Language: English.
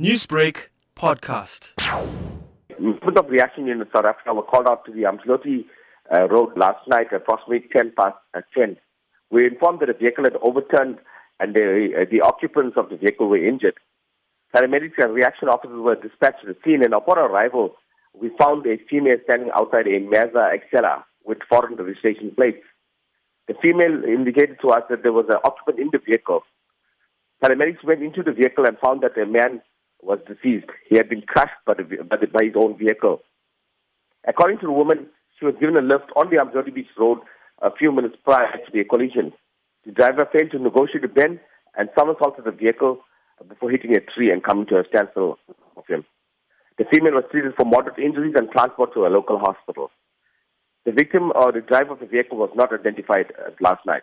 Newsbreak podcast. Movement of reaction in South Africa were called out to the Umdloti uh, road last night at approximately 10 past uh, 10. We informed that a vehicle had overturned and the, uh, the occupants of the vehicle were injured. Paramedics and reaction officers were dispatched to the scene and upon arrival, we found a female standing outside a Mazda Axela with foreign registration plates. The female indicated to us that there was an occupant in the vehicle. Paramedics went into the vehicle and found that a man was deceased. He had been crushed by, the, by, the, by his own vehicle. According to the woman, she was given a lift on the Umdloti Beach Road a few minutes prior to the collision. The driver failed to negotiate a bend and somersaulted the vehicle before hitting a tree and coming to a standstill of him. The female was treated for moderate injuries and transported to a local hospital. The victim or the driver of the vehicle was not identified last night.